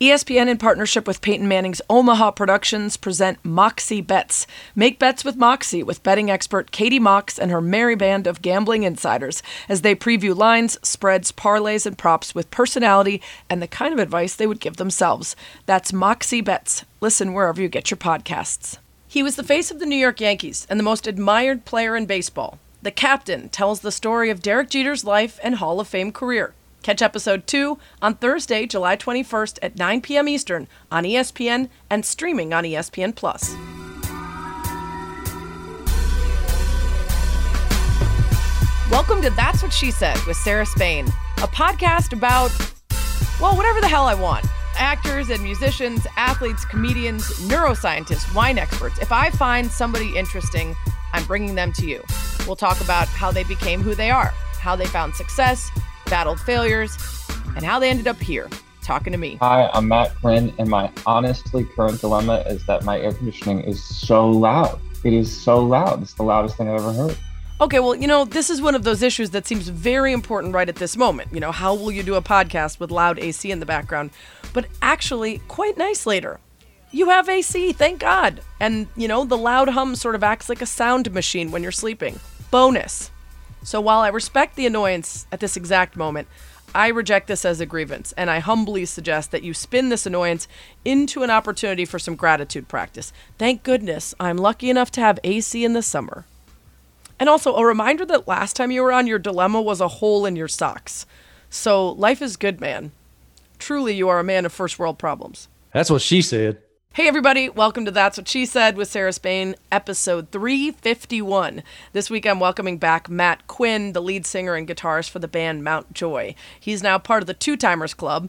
ESPN, in partnership with Peyton Manning's Omaha Productions, present Moxie Bets. Make bets with Moxie with betting expert Katie Mox and her merry band of gambling insiders as they preview lines, spreads, parlays, and props with personality and the kind of advice they would give themselves. That's Moxie Bets. Listen wherever you get your podcasts. He was the face of the New York Yankees and the most admired player in baseball. The captain tells the story of Derek Jeter's life and Hall of Fame career. Catch episode 2 on Thursday, July 21st at 9 p.m. Eastern on ESPN and streaming on ESPN Plus. Welcome to That's What She Said with Sarah Spain, a podcast about, well, whatever the hell I want. Actors and musicians, athletes, comedians, neuroscientists, wine experts. If I find somebody interesting, I'm bringing them to you. We'll talk about how they became who they are, how they found success, battled failures, and how they ended up here talking to me. Hi, I'm Matt Quinn, and my honestly current dilemma is that my air conditioning is so loud. It is so loud. It's the loudest thing I've ever heard. Okay, well, you know, this is one of those issues that seems very important right at this moment. You know, how will you do a podcast with loud AC in the background? But actually, quite nice later. You have AC, thank God. And, you know, the loud hum sort of acts like a sound machine when you're sleeping. Bonus. So while I respect the annoyance at this exact moment, I reject this as a grievance, and I humbly suggest that you spin this annoyance into an opportunity for some gratitude practice. Thank goodness I'm lucky enough to have AC in the summer. And also, a reminder that last time you were on, your dilemma was a hole in your socks. So, life is good, man. Truly, you are a man of first world problems. That's what she said. Hey, everybody, welcome to That's What She Said with Sarah Spain, episode 351. This week I'm welcoming back Matt Quinn, the lead singer and guitarist for the band Mountjoy. He's now part of the Two Timers Club,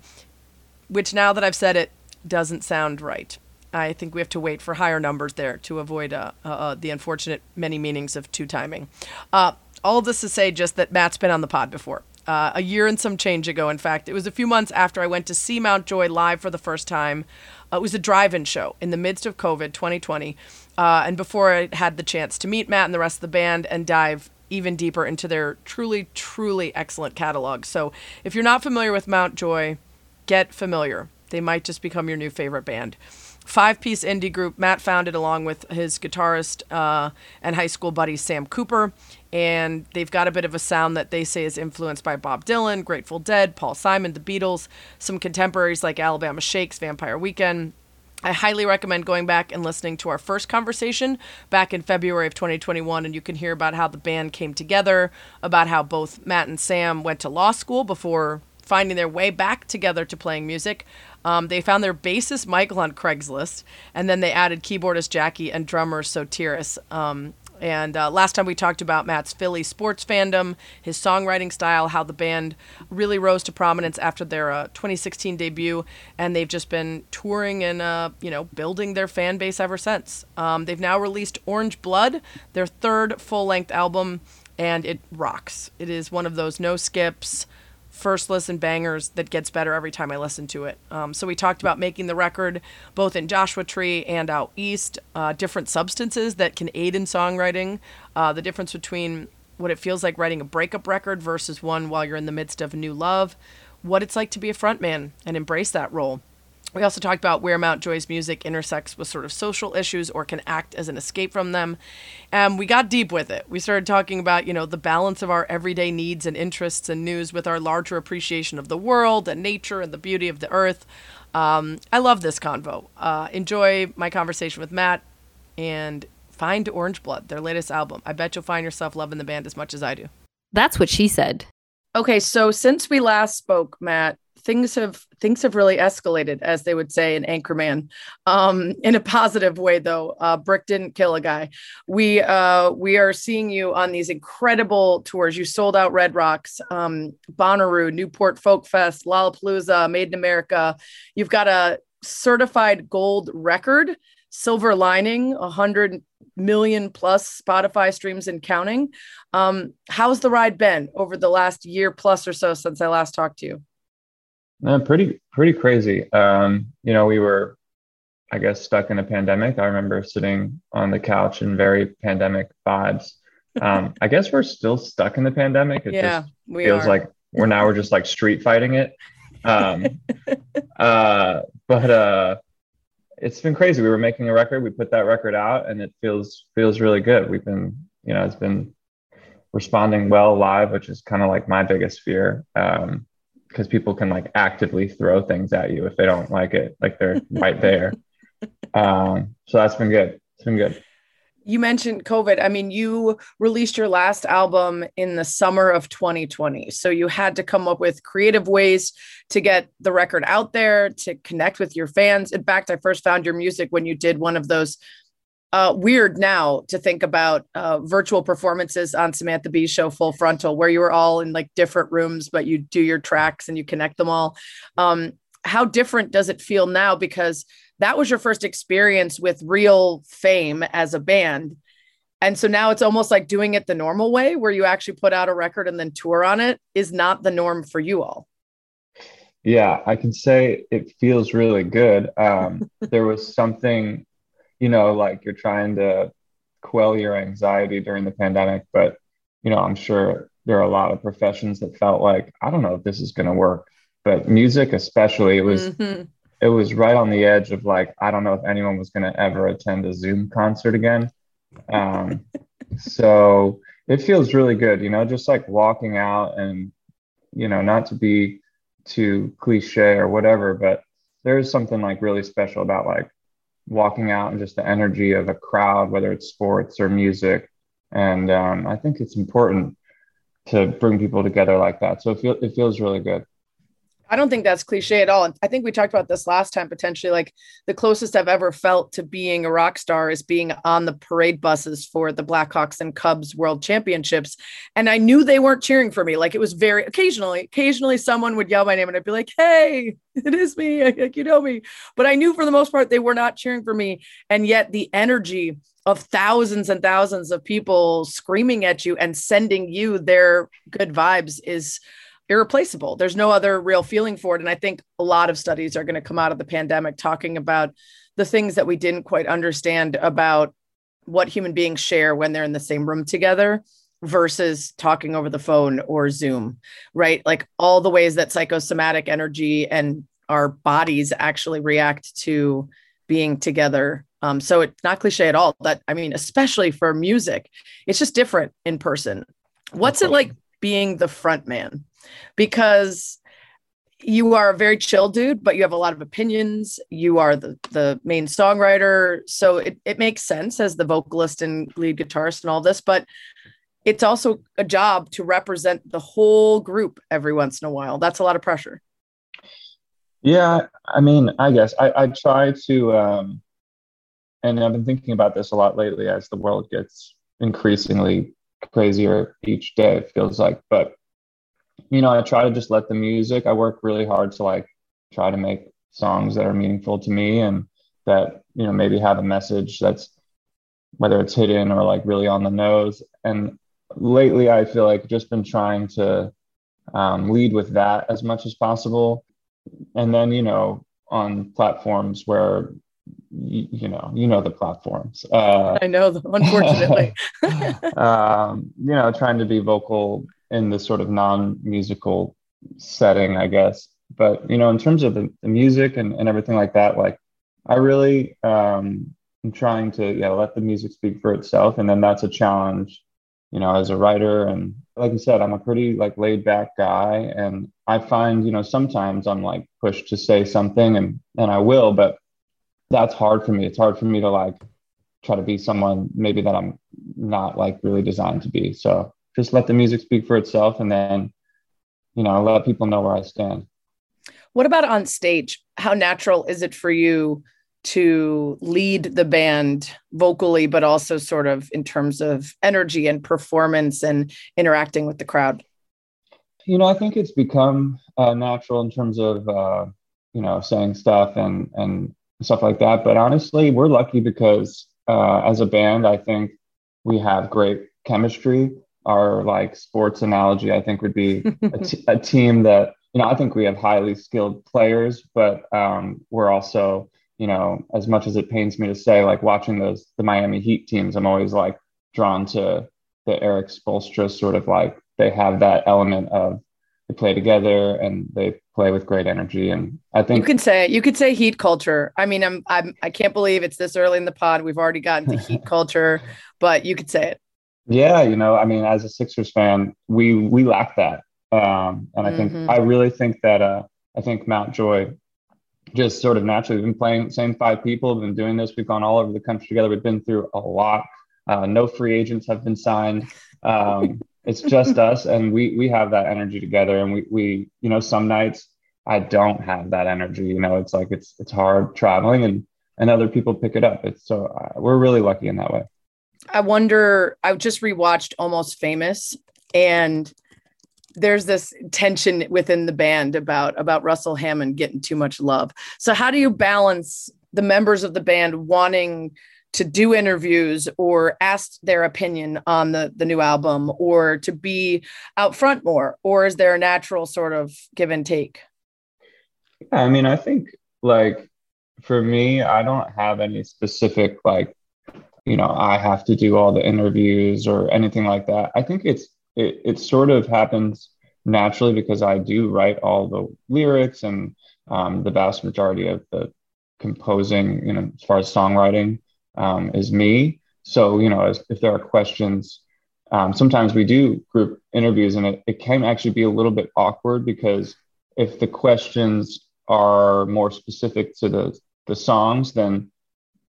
which now that I've said it, doesn't sound right. I think we have to wait for higher numbers there to avoid uh, uh, uh, the unfortunate many meanings of two timing. Uh, all this to say just that Matt's been on the pod before. Uh, a year and some change ago, in fact. It was a few months after I went to see Mountjoy live for the first time. Uh, it was a drive-in show in the midst of COVID 2020, uh, and before I had the chance to meet Matt and the rest of the band and dive even deeper into their truly, truly excellent catalog. So if you're not familiar with Mountjoy, get familiar. They might just become your new favorite band five piece indie group Matt founded along with his guitarist uh, and high school buddy Sam Cooper. And they've got a bit of a sound that they say is influenced by Bob Dylan, Grateful Dead, Paul Simon, the Beatles, some contemporaries like Alabama Shakes, Vampire Weekend. I highly recommend going back and listening to our first conversation back in February of 2021, and you can hear about how the band came together, about how both Matt and Sam went to law school before finding their way back together to playing music. Um, they found their bassist Michael on Craigslist, and then they added keyboardist Jackie and drummer Sotiris. Um, and uh, last time we talked about Matt's Philly sports fandom, his songwriting style, how the band really rose to prominence after their uh, 2016 debut, and they've just been touring and uh, you know building their fan base ever since. Um, they've now released Orange Blood, their third full-length album, and it rocks. It is one of those no skips first listen bangers that gets better every time I listen to it. Um, so we talked about making the record both in Joshua Tree and out east, uh, different substances that can aid in songwriting, uh, the difference between what it feels like writing a breakup record versus one while you're in the midst of a new love, what it's like to be a frontman and embrace that role. We also talked about where Mountjoy's music intersects with sort of social issues or can act as an escape from them. And we got deep with it. We started talking about, you know, the balance of our everyday needs and interests and news with our larger appreciation of the world and nature and the beauty of the earth. Um, I love this convo. Uh, enjoy my conversation with Matt and find Orange Blood, their latest album. I bet you'll find yourself loving the band as much as I do. That's what she said. Okay, so since we last spoke, Matt, things have things have really escalated, as they would say in Anchorman, um, in a positive way. Though uh, Brick didn't kill a guy. We uh, we are seeing you on these incredible tours. You sold out Red Rocks, um, Bonnaroo, Newport Folk Fest, Lollapalooza, Made in America. You've got a certified gold record, Silver Lining, a hundred million plus Spotify streams and counting. Um, how's the ride been over the last year plus or so since I last talked to you? No, pretty pretty crazy. Um, you know, we were, I guess, stuck in a pandemic. I remember sitting on the couch in very pandemic vibes. Um, I guess we're still stuck in the pandemic. It yeah, just feels are. like we're now we're just like street fighting it. Um, uh, but uh, it's been crazy. We were making a record. We put that record out, and it feels feels really good. We've been, you know, it's been responding well live, which is kind of like my biggest fear. Um, because people can like actively throw things at you if they don't like it, like they're right there. Um, so that's been good. It's been good you mentioned COVID. I mean, you released your last album in the summer of 2020. So you had to come up with creative ways to get the record out there, to connect with your fans. In fact, I first found your music when you did one of those uh, weird now to think about uh, virtual performances on Samantha Bee show Full Frontal, where you were all in like different rooms, but you do your tracks and you connect them all. Um, how different does it feel now? Because that was your first experience with real fame as a band. And so now it's almost like doing it the normal way where you actually put out a record and then tour on it is not the norm for you all. Yeah, I can say it feels really good. Um, there was something, you know, like you're trying to quell your anxiety during the pandemic, but, you know, I'm sure there are a lot of professions that felt like, I don't know if this is going to work. But music, especially, it was. Mm-hmm it was right on the edge of like I don't know if anyone was going to ever attend a Zoom concert again. Um, so it feels really good, you know, just like walking out and you know, not to be too cliche or whatever, but there is something like really special about like walking out and just the energy of a crowd, whether it's sports or music. And um, I think it's important to bring people together like that. So it, feel, it feels really good. I don't think that's cliche at all. And I think we talked about this last time potentially. Like the closest I've ever felt to being a rock star is being on the parade buses for the Blackhawks and Cubs World Championships. And I knew they weren't cheering for me. Like it was very occasionally, occasionally someone would yell my name and I'd be like, hey, it is me. Like, you know me. But I knew for the most part they were not cheering for me. And yet the energy of thousands and thousands of people screaming at you and sending you their good vibes is irreplaceable. There's no other real feeling for it. And I think a lot of studies are going to come out of the pandemic talking about the things that we didn't quite understand about what human beings share when they're in the same room together versus talking over the phone or Zoom, right? Like all the ways that psychosomatic energy and our bodies actually react to being together. Um, so it's not cliche at all. That I mean, especially for music, it's just different in person. What's it like being the front man? because you are a very chill dude, but you have a lot of opinions. You are the, the main songwriter. So it, it makes sense as the vocalist and lead guitarist and all this, but it's also a job to represent the whole group every once in a while. That's a lot of pressure. Yeah. I mean, I guess I, I try to, um, and I've been thinking about this a lot lately as the world gets increasingly crazier each day, it feels like, but you know, I try to just let the music, I work really hard to like try to make songs that are meaningful to me and that, you know, maybe have a message that's whether it's hidden or like really on the nose. And lately, I feel like just been trying to um, lead with that as much as possible. And then, you know, on platforms where you, you know you know the platforms uh, i know them unfortunately um, you know trying to be vocal in this sort of non-musical setting, I guess. But you know, in terms of the, the music and, and everything like that, like I really um, am trying to yeah let the music speak for itself, and then that's a challenge, you know, as a writer. And like you said, I'm a pretty like laid back guy, and I find you know sometimes I'm like pushed to say something, and and I will, but that's hard for me. It's hard for me to like try to be someone maybe that I'm not like really designed to be. So just let the music speak for itself and then you know let people know where i stand what about on stage how natural is it for you to lead the band vocally but also sort of in terms of energy and performance and interacting with the crowd you know i think it's become uh, natural in terms of uh, you know saying stuff and and stuff like that. But honestly we're lucky because uh, as a band i think we have great chemistry. Our like sports analogy, I think would be a, t- a team that you know I think we have highly skilled players, but um, we're also you know as much as it pains me to say, like watching those the Miami Heat teams, I'm always like drawn to the Erik Spoelstra sort of like they have that element of they play together and they play with great energy. And I think you can say you could say heat culture. I mean, I'm I'm I can't believe it's this early in the pod. We've already gotten to heat culture, but you could say it. Yeah, you know, I mean, as a Sixers fan, we we lack that, um, and I think mm-hmm. I really think that uh, I think Mount Joy just sort of naturally been playing same five people, been doing this. We've gone all over the country together. We've been through a lot. Uh, no free agents have been signed. Um, it's just us, and we we have that energy together. And we we you know some nights I don't have that energy. You know, it's like it's it's hard traveling, and and other people pick it up. It's so uh, we're really lucky in that way. I wonder. I just rewatched Almost Famous, and there's this tension within the band about about Russell Hammond getting too much love. So how do you balance the members of the band wanting to do interviews or ask their opinion on the the new album or to be out front more or is there a natural sort of give and take? Yeah, I mean, I think like for me, I don't have any specific like you know, I have to do all the interviews or anything like that. I think it's it, it sort of happens naturally because I do write all the lyrics and um, the vast majority of the composing, you know, as far as songwriting um, is me. So, you know, as, if there are questions, um, sometimes we do group interviews and it, it can actually be a little bit awkward because if the questions are more specific to the, the songs, then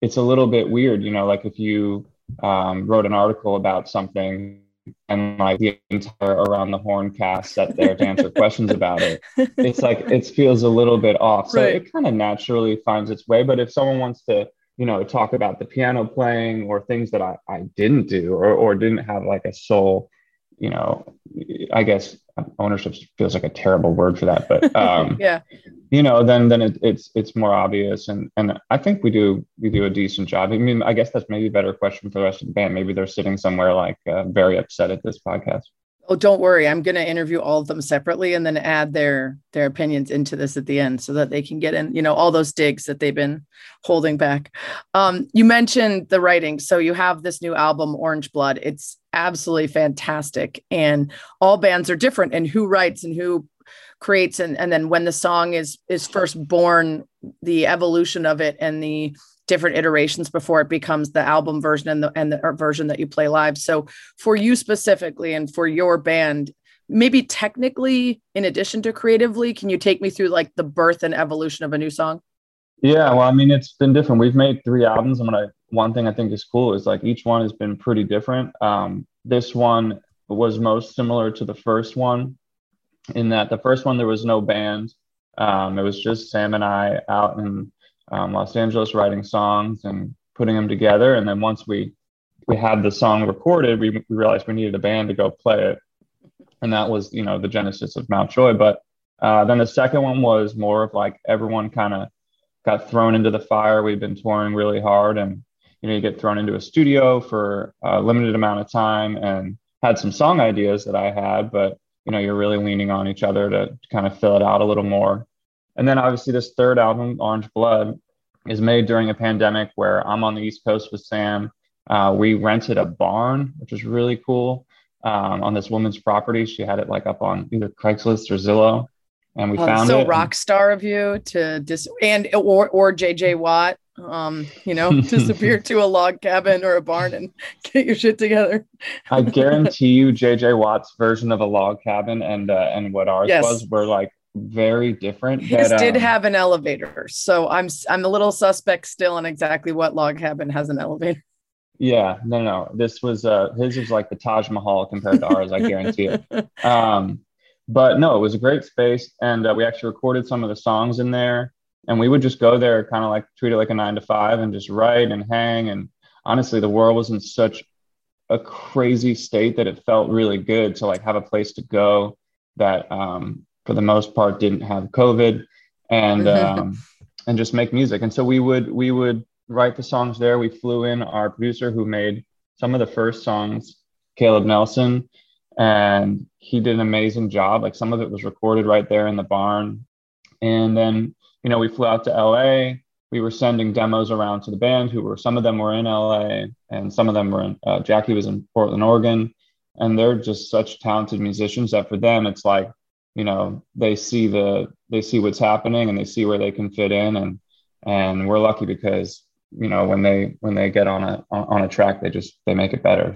it's a little bit weird, you know, like if you um, wrote an article about something and like the entire around the horn cast sat there to answer questions about it it's like it feels a little bit off so right. it kind of naturally finds its way but if someone wants to you know talk about the piano playing or things that i, I didn't do or, or didn't have like a soul you know i guess ownership feels like a terrible word for that but um yeah. you know then then it, it's it's more obvious and and i think we do we do a decent job. I mean i guess that's maybe a better question for the rest of the band. Maybe they're sitting somewhere like uh, very upset at this podcast oh don't worry. I'm going to interview all of them separately and then add their their opinions into this at the end so that they can get in you know all those digs that they've been holding back. Um you mentioned the writing. So you have this new album orange blood. It's absolutely fantastic. And all bands are different and who writes and who creates and, and then when the song is is first born the evolution of it and the different iterations before it becomes the album version and the and the version that you play live. So for you specifically and for your band maybe technically in addition to creatively can you take me through like the birth and evolution of a new song? Yeah well i mean it's been different. We've made three albums and what i one thing i think is cool is like each one has been pretty different. Um, this one was most similar to the first one in that the first one there was no band. Um, it was just Sam and I out in um, Los Angeles writing songs and putting them together. And then once we we had the song recorded, we, we realized we needed a band to go play it, and that was you know the genesis of Mount Joy. But uh, then the second one was more of like everyone kind of got thrown into the fire. We've been touring really hard, and you know you get thrown into a studio for a limited amount of time, and had some song ideas that I had, but you know you're really leaning on each other to, to kind of fill it out a little more and then obviously this third album orange blood is made during a pandemic where i'm on the east coast with sam uh, we rented a barn which was really cool um, on this woman's property she had it like up on either craigslist or zillow and we oh, found so it. rock star of you to dis and or or jj watt um, you know, disappear to a log cabin or a barn and get your shit together. I guarantee you, JJ Watt's version of a log cabin and uh, and what ours yes. was were like very different. His but, did um, have an elevator, so I'm I'm a little suspect still on exactly what log cabin has an elevator. Yeah, no, no, this was uh his was like the Taj Mahal compared to ours. I guarantee it. Um, but no, it was a great space, and uh, we actually recorded some of the songs in there and we would just go there kind of like treat it like a nine to five and just write and hang and honestly the world was in such a crazy state that it felt really good to like have a place to go that um, for the most part didn't have covid and um, and just make music. And so we would we would write the songs there. We flew in our producer who made some of the first songs caleb nelson and he did an amazing job. Like some of it was recorded right there in the barn. And then you know, we flew out to LA. We were sending demos around to the band who were, some of them were in LA and some of them were in, uh, Jackie was in Portland, Oregon. And they're just such talented musicians that for them, it's like you know they see the they see what's happening and they see where they can fit in. And and we're lucky because you know when they when they get on a on a track they just they make it better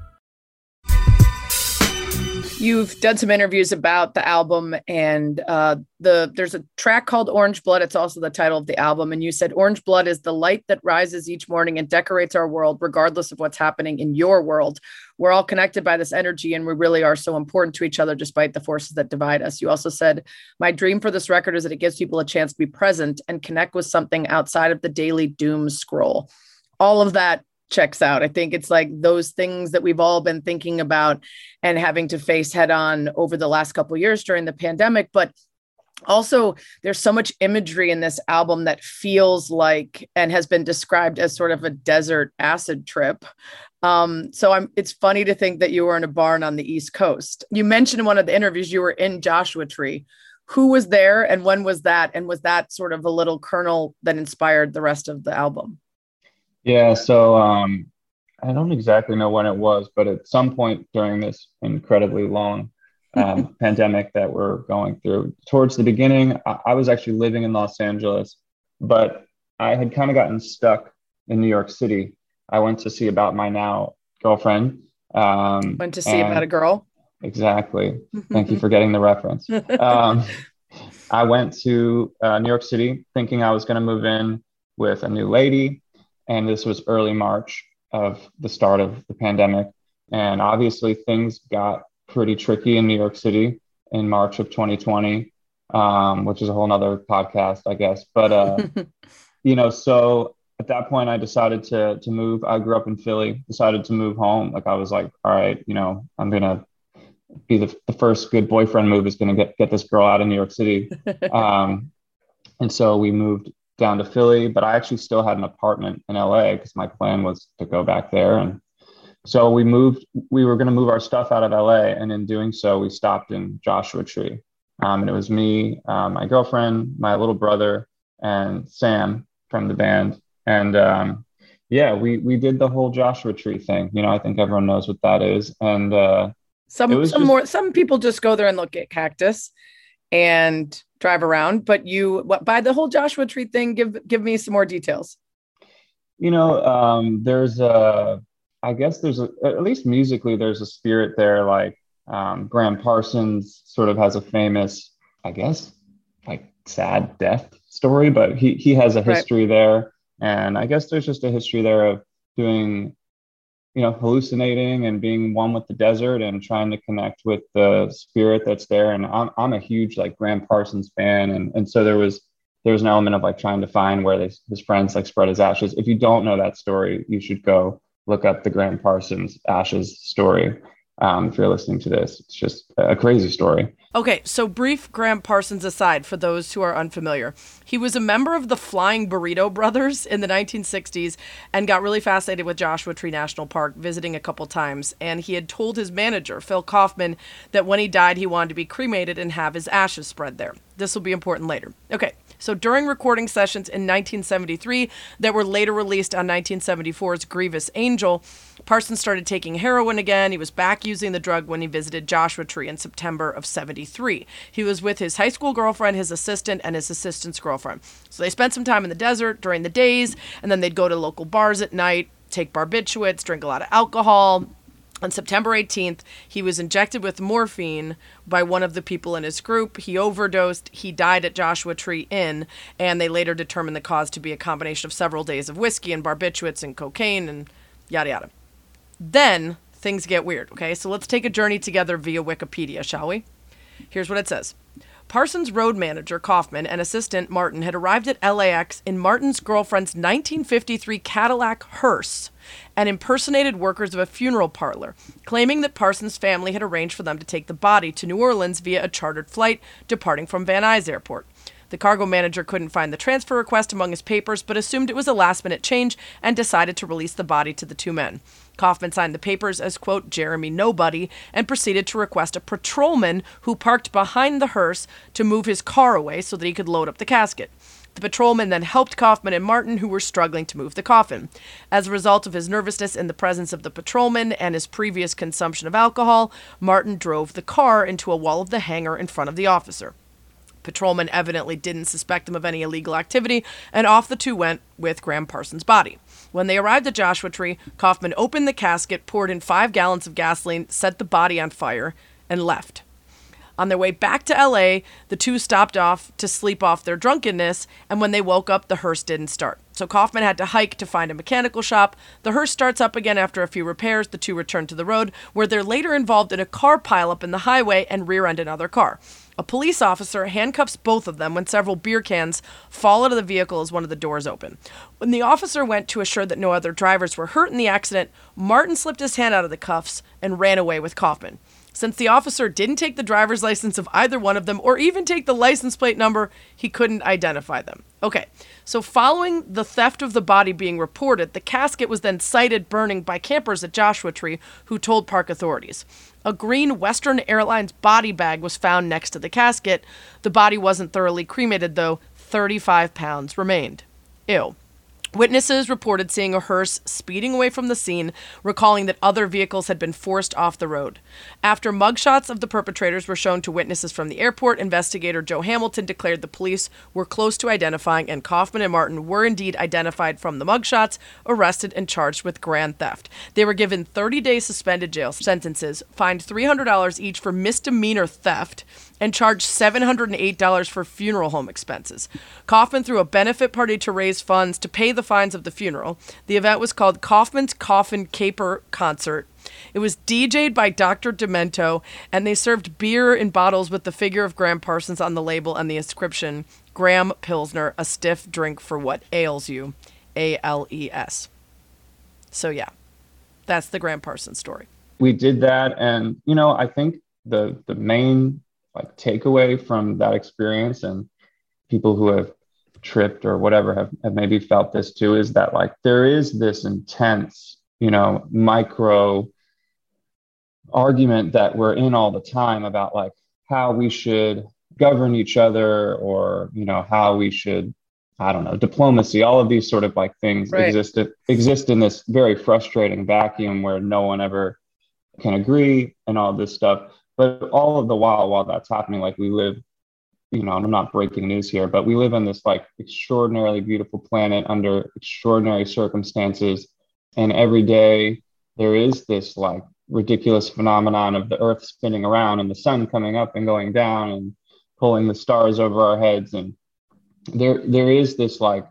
You've done some interviews about the album, and uh, the there's a track called Orange Blood. It's also the title of the album, and you said Orange Blood is the light that rises each morning and decorates our world, regardless of what's happening in your world. We're all connected by this energy, and we really are so important to each other, despite the forces that divide us. You also said, "My dream for this record is that it gives people a chance to be present and connect with something outside of the daily doom scroll." All of that checks out. I think it's like those things that we've all been thinking about and having to face head on over the last couple years during the pandemic, but also there's so much imagery in this album that feels like and has been described as sort of a desert acid trip. Um, so i'm it's funny to think that you were in a barn on the east coast. You mentioned in one of the interviews you were in joshua tree. Who was there and when was that? And was that sort of a little kernel that inspired the rest of the album yeah, so um, I don't exactly know when it was, but at some point during this incredibly long um, pandemic that we're going through, towards the beginning, I, I was actually living in Los Angeles, but I had kind of gotten stuck in New York City. I went to see about my now girlfriend. Um, went to see about a girl. Exactly. Thank you for getting the reference. Um, I went to uh, New York City thinking I was going to move in with a new lady and this was early March of the start of the pandemic. And obviously, things got pretty tricky in New York City in March of 2020, um, which is a whole nother podcast, I guess. But, uh, you know, so at that point, I decided to, to move. I grew up in Philly, decided to move home. Like, I was like, all right, you know, I'm going to be the, the first good boyfriend move is going to get, get this girl out of New York City. Um, and so we moved down to Philly, but I actually still had an apartment in LA because my plan was to go back there. And so we moved, we were going to move our stuff out of LA. And in doing so, we stopped in Joshua Tree. Um, and it was me, uh, my girlfriend, my little brother, and Sam from the band. And um, yeah, we, we did the whole Joshua Tree thing. You know, I think everyone knows what that is. And uh, some, some just, more, some people just go there and look at cactus and drive around. But you, what, by the whole Joshua Tree thing, give give me some more details. You know, um, there's a, I guess there's a, at least musically, there's a spirit there. Like um, Gram Parsons sort of has a famous, I guess, like sad death story, but he he has a history right. there, and I guess there's just a history there of doing you know hallucinating and being one with the desert and trying to connect with the spirit that's there. And i'm, I'm a huge like gram parsons fan. And, and so there was there was an element of like trying to find where they, his friends like spread his ashes. If you don't know that story you should go look up the gram parsons ashes story um, if you're listening to this. It's just a crazy story. Okay, so brief Gram Parsons aside for those who are unfamiliar. He was a member of the Flying Burrito Brothers in the 1960s and got really fascinated with Joshua Tree National Park, visiting a couple times. And he had told his manager, Phil Kaufman, that when he died, he wanted to be cremated and have his ashes spread there. This will be important later. Okay, so during recording sessions in 1973 that were later released on 1974's Grievous Angel, Parsons started taking heroin again. He was back using the drug when he visited Joshua Tree in September of 73. He was with his high school girlfriend, his assistant, and his assistant's girlfriend. So they spent some time in the desert during the days, and then they'd go to local bars at night, take barbiturates, drink a lot of alcohol, on September 18th, he was injected with morphine by one of the people in his group. He overdosed. He died at Joshua Tree Inn, and they later determined the cause to be a combination of several days of whiskey and barbiturates and cocaine and yada yada. Then things get weird, okay? So let's take a journey together via Wikipedia, shall we? Here's what it says Parsons road manager Kaufman and assistant Martin had arrived at LAX in Martin's girlfriend's 1953 Cadillac hearse and impersonated workers of a funeral parlor, claiming that Parsons' family had arranged for them to take the body to New Orleans via a chartered flight departing from Van Nuys Airport. The cargo manager couldn't find the transfer request among his papers, but assumed it was a last minute change and decided to release the body to the two men. Kaufman signed the papers as, quote, Jeremy Nobody, and proceeded to request a patrolman who parked behind the hearse to move his car away so that he could load up the casket. The patrolman then helped Kaufman and Martin, who were struggling to move the coffin. As a result of his nervousness in the presence of the patrolman and his previous consumption of alcohol, Martin drove the car into a wall of the hangar in front of the officer. Patrolman evidently didn't suspect them of any illegal activity, and off the two went with Gram Parsons' body. When they arrived at Joshua Tree, Kaufman opened the casket, poured in five gallons of gasoline, set the body on fire, and left. On their way back to LA, the two stopped off to sleep off their drunkenness, and when they woke up, the hearse didn't start. So Kaufman had to hike to find a mechanical shop. The hearse starts up again after a few repairs. The two return to the road, where they're later involved in a car pileup in the highway and rear end another car. A police officer handcuffs both of them when several beer cans fall out of the vehicle as one of the doors open. When the officer went to assure that no other drivers were hurt in the accident, Martin slipped his hand out of the cuffs and ran away with Kaufman. Since the officer didn't take the driver's license of either one of them or even take the license plate number, he couldn't identify them. Okay, so following the theft of the body being reported, the casket was then sighted burning by campers at Joshua Tree who told park authorities. A green Western Airlines body bag was found next to the casket. The body wasn't thoroughly cremated, though. 35 pounds remained. Ew. Witnesses reported seeing a hearse speeding away from the scene, recalling that other vehicles had been forced off the road. After mugshots of the perpetrators were shown to witnesses from the airport, investigator Joe Hamilton declared the police were close to identifying, and Kaufman and Martin were indeed identified from the mugshots, arrested, and charged with grand theft. They were given 30 day suspended jail sentences, fined $300 each for misdemeanor theft, and charged $708 for funeral home expenses. Kaufman threw a benefit party to raise funds to pay the fines of the funeral. The event was called Kaufman's Coffin Caper Concert. It was DJ'd by Dr. Demento, and they served beer in bottles with the figure of Gram Parsons on the label and the inscription Gram Pilsner, a stiff drink for what ails you. A L E S. So, yeah, that's the Gram Parsons story. We did that. And, you know, I think the, the main like takeaway from that experience. And people who have tripped or whatever have, have maybe felt this too is that like there is this intense you know micro argument that we're in all the time about like how we should govern each other or you know how we should i don't know diplomacy. All of these sort of like things right. exist exist in this very frustrating vacuum where no one ever can agree and all this stuff but all of the while, while that's happening, like we live, you know, and I'm not breaking news here, but we live on this like extraordinarily beautiful planet under extraordinary circumstances. And every day there is this like ridiculous phenomenon of the earth spinning around and the sun coming up and going down and pulling the stars over our heads. And there there is this like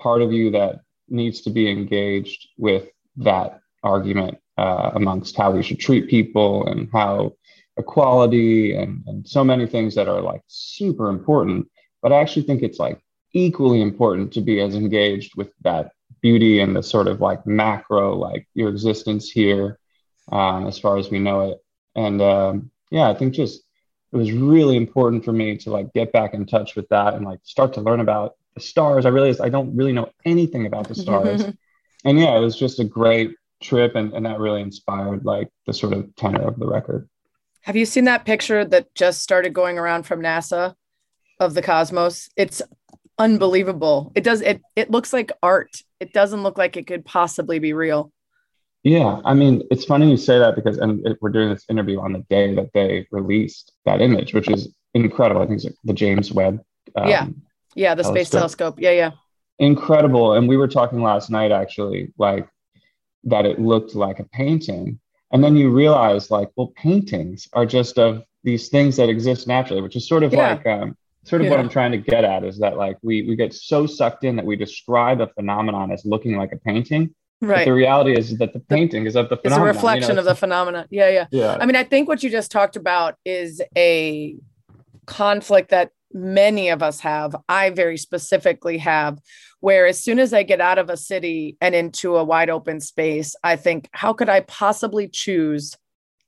part of you that needs to be engaged with that argument uh, amongst how we should treat people and how equality and, and so many things that are like super important. But I actually think it's like equally important to be as engaged with that beauty and the sort of like macro, like your existence here, um, as far as we know it. And um, yeah, I think just it was really important for me to like get back in touch with that and like start to learn about the stars. I realized I don't really know anything about the stars. and yeah, it was just a great trip and, and that really inspired like the sort of tenor of the record. Have you seen that picture that just started going around from NASA of the cosmos? It's unbelievable. It does it it looks like art. It doesn't look like it could possibly be real. Yeah, I mean, it's funny you say that because and it, we're doing this interview on the day that they released that image, which is incredible. I think it's the James Webb. Um, yeah, yeah, the telescope. space telescope. Yeah, yeah. Incredible. And we were talking last night actually, like that it looked like a painting and then you realize like well paintings are just of these things that exist naturally which is sort of yeah. like um, sort of yeah. what i'm trying to get at is that like we we get so sucked in that we describe a phenomenon as looking like a painting right but the reality is that the painting the, is of the phenomenon it's a reflection you know, of the phenomenon yeah yeah yeah i mean i think what you just talked about is a conflict that many of us have. I very specifically have, where as soon as I get out of a city and into a wide open space, I think, how could I possibly choose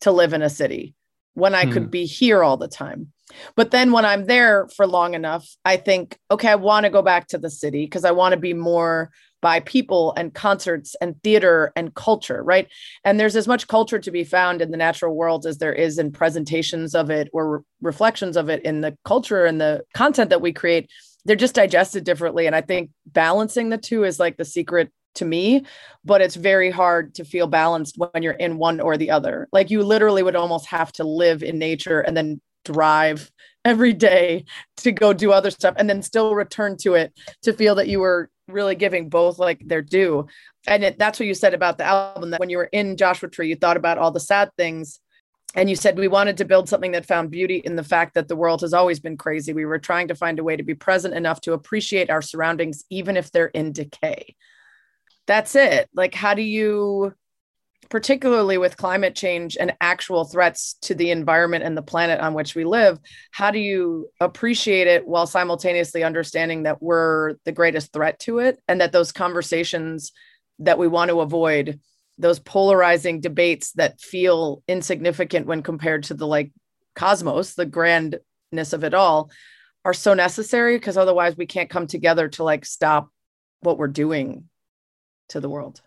to live in a city when I hmm. could be here all the time? But then when I'm there for long enough, I think, okay, I want to go back to the city because I want to be more by people and concerts and theater and culture, right? And there's as much culture to be found in the natural world as there is in presentations of it or re- reflections of it in the culture and the content that we create. They're just digested differently. And I think balancing the two is like the secret to me, but it's very hard to feel balanced when you're in one or the other. Like you literally would almost have to live in nature and then drive every day to go do other stuff and then still return to it to feel that you were really giving both like their due. And it, that's what you said about the album that when you were in Joshua Tree, you thought about all the sad things. And you said we wanted to build something that found beauty in the fact that the world has always been crazy. We were trying to find a way to be present enough to appreciate our surroundings, even if they're in decay. That's it. Like, how do you particularly with climate change and actual threats to the environment and the planet on which we live, how do you appreciate it while simultaneously understanding that we're the greatest threat to it and that those conversations that we want to avoid, those polarizing debates that feel insignificant when compared to the like cosmos, the grandness of it all, are so necessary because otherwise we can't come together to like stop what we're doing to the world.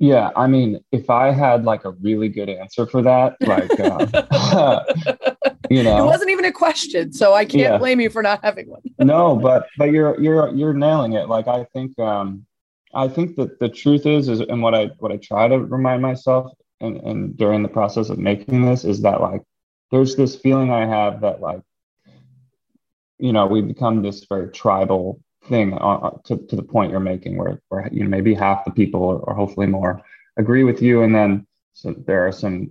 Yeah, I mean, if I had like a really good answer for that, like, uh, you know, it wasn't even a question, so I can't yeah. blame you for not having one. no, but but you're you're you're nailing it. Like, I think um, I think that the truth is is, and what I what I try to remind myself, and and during the process of making this, is that like, there's this feeling I have that like, you know, we become this very tribal thing uh, to, to the point you're making where, where you know maybe half the people or, or hopefully more agree with you and then so there are some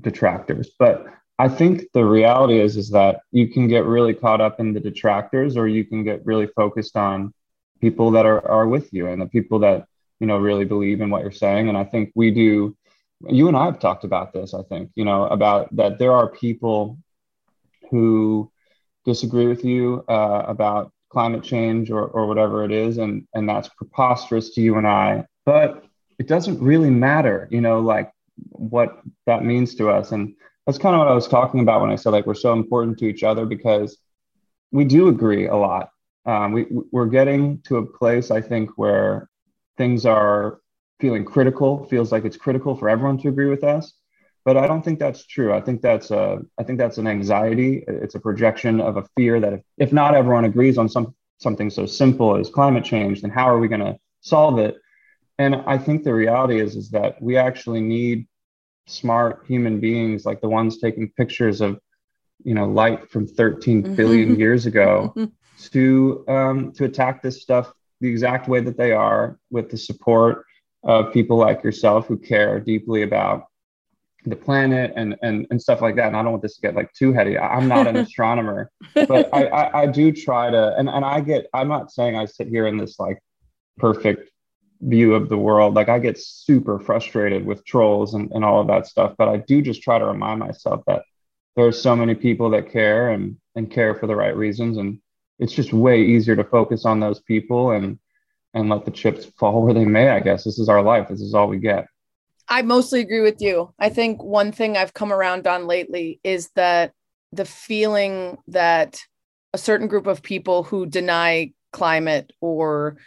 detractors. But i think the reality is is that you can get really caught up in the detractors or you can get really focused on people that are, are with you and the people that you know really believe in what you're saying. And i think we do you and i have talked about this i think you know about that there are people who disagree with you uh, about climate change or, or whatever it is. And and that's preposterous to you and i but it doesn't really matter you know like what that means to us. And that's kind of what i was talking about when i said like we're so important to each other because we do agree a lot um, we, we're getting to a place i think where things are feeling critical feels like it's critical for everyone to agree with us but I don't think that's true. I think that's a, I think that's an anxiety. It's a projection of a fear that if, if not everyone agrees on some something so simple as climate change, then how are we going to solve it? And I think the reality is is that we actually need smart human beings like the ones taking pictures of, you know, light from 13 mm-hmm. years ago to um, to attack this stuff the exact way that they are with the support of people like yourself who care deeply about the planet and and and stuff like that. And I don't want this to get like too heady. I'm not an astronomer, but I, I, I do try to and and I get. I'm not saying I sit here in this like perfect view of the world. Like I get super frustrated with trolls and and all of that stuff. But I do just try to remind myself that there's so many people that care and and care for the right reasons and it's just way easier to focus on those people and and let the chips fall where they may i guess. This is our life. This is all we get. I mostly agree with you. I think one thing I've come around on lately is that the feeling that a certain group of people who deny climate or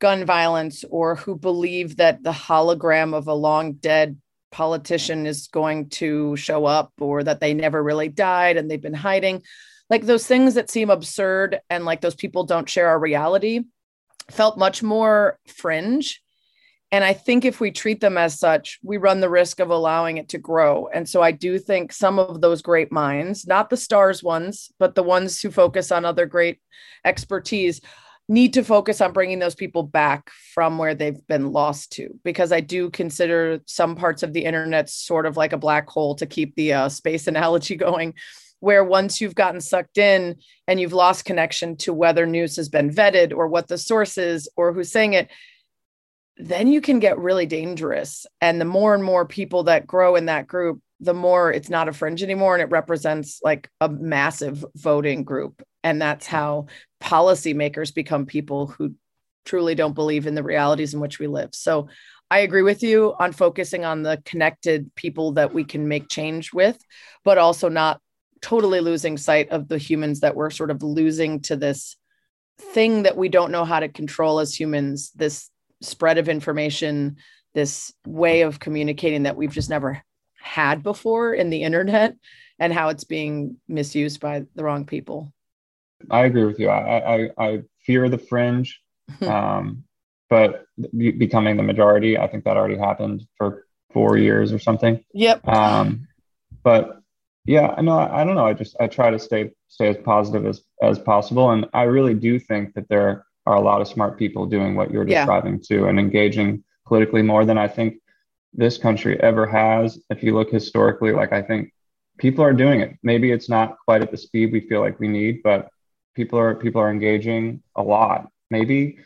gun violence or who believe that the hologram of a long dead politician is going to show up or that they never really died and they've been hiding like those things that seem absurd and like those people don't share our reality felt much more fringe and I think if we treat them as such, we run the risk of allowing it to grow. And so I do think some of those great minds, not the stars ones, but the ones who focus on other great expertise, need to focus on bringing those people back from where they've been lost to. Because I do consider some parts of the internet sort of like a black hole to keep the uh, space analogy going where once you've gotten sucked in and you've lost connection to whether news has been vetted or what the source is or who's saying it, then you can get really dangerous. And the more and more people that grow in that group, the more it's not a fringe anymore and it represents like a massive voting group. And that's how policymakers become people who truly don't believe in the realities in which we live. So I agree with you on focusing on the connected people that we can make change with, but also not totally losing sight of the humans that we're sort of losing to this thing that we don't know how to control as humans, this spread of information, this way of communicating that we've just never had before in the internet and how it's being misused by the wrong people. I agree with you. I I, I fear the fringe, um, but becoming the majority, I think that already happened for four years or something. Yep. Um, but yeah, I know. I, I don't know. I just I try to stay stay as positive as as possible, and I really do think that there are a lot of smart people doing what you're describing yeah. too, and engaging politically more than I think this country ever has. If you look historically, like I think people are doing it. Maybe it's not quite at the speed we feel like we need, but people are people are engaging a lot. Maybe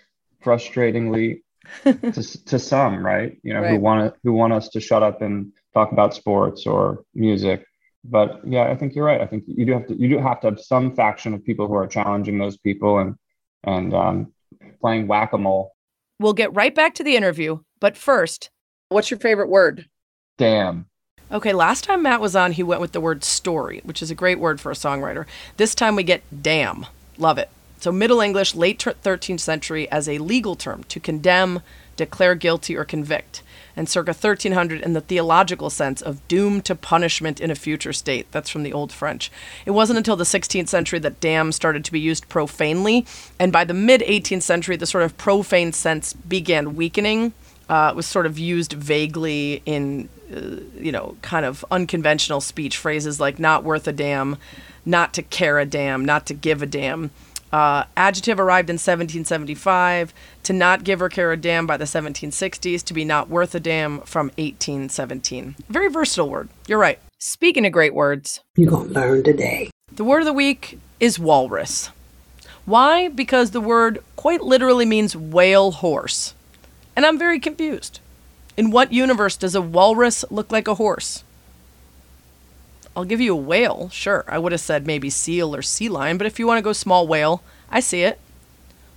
frustratingly to, to some, right? You know, right. who want to who want us to shut up and talk about sports or music. But yeah, I think you're right. I think you do have to you do have to have some faction of people who are challenging those people and and um, playing whack a mole. We'll get right back to the interview, but first, what's your favorite word? Damn. Okay, last time Matt was on, he went with the word story, which is a great word for a songwriter. This time we get damn. Love it. So, Middle English, late 13th century, as a legal term to condemn, declare guilty, or convict. And circa 1300 in the theological sense of doomed to punishment in a future state. That's from the Old French. It wasn't until the 16th century that damn started to be used profanely. And by the mid 18th century, the sort of profane sense began weakening. Uh, it was sort of used vaguely in, uh, you know, kind of unconventional speech phrases like not worth a damn, not to care a damn, not to give a damn. Uh, adjective arrived in 1775, to not give or care a damn by the 1760s, to be not worth a damn from 1817. Very versatile word. You're right. Speaking of great words, you're going to learn today. The word of the week is walrus. Why? Because the word quite literally means whale horse. And I'm very confused. In what universe does a walrus look like a horse? I'll give you a whale, sure. I would have said maybe seal or sea lion, but if you want to go small whale, I see it.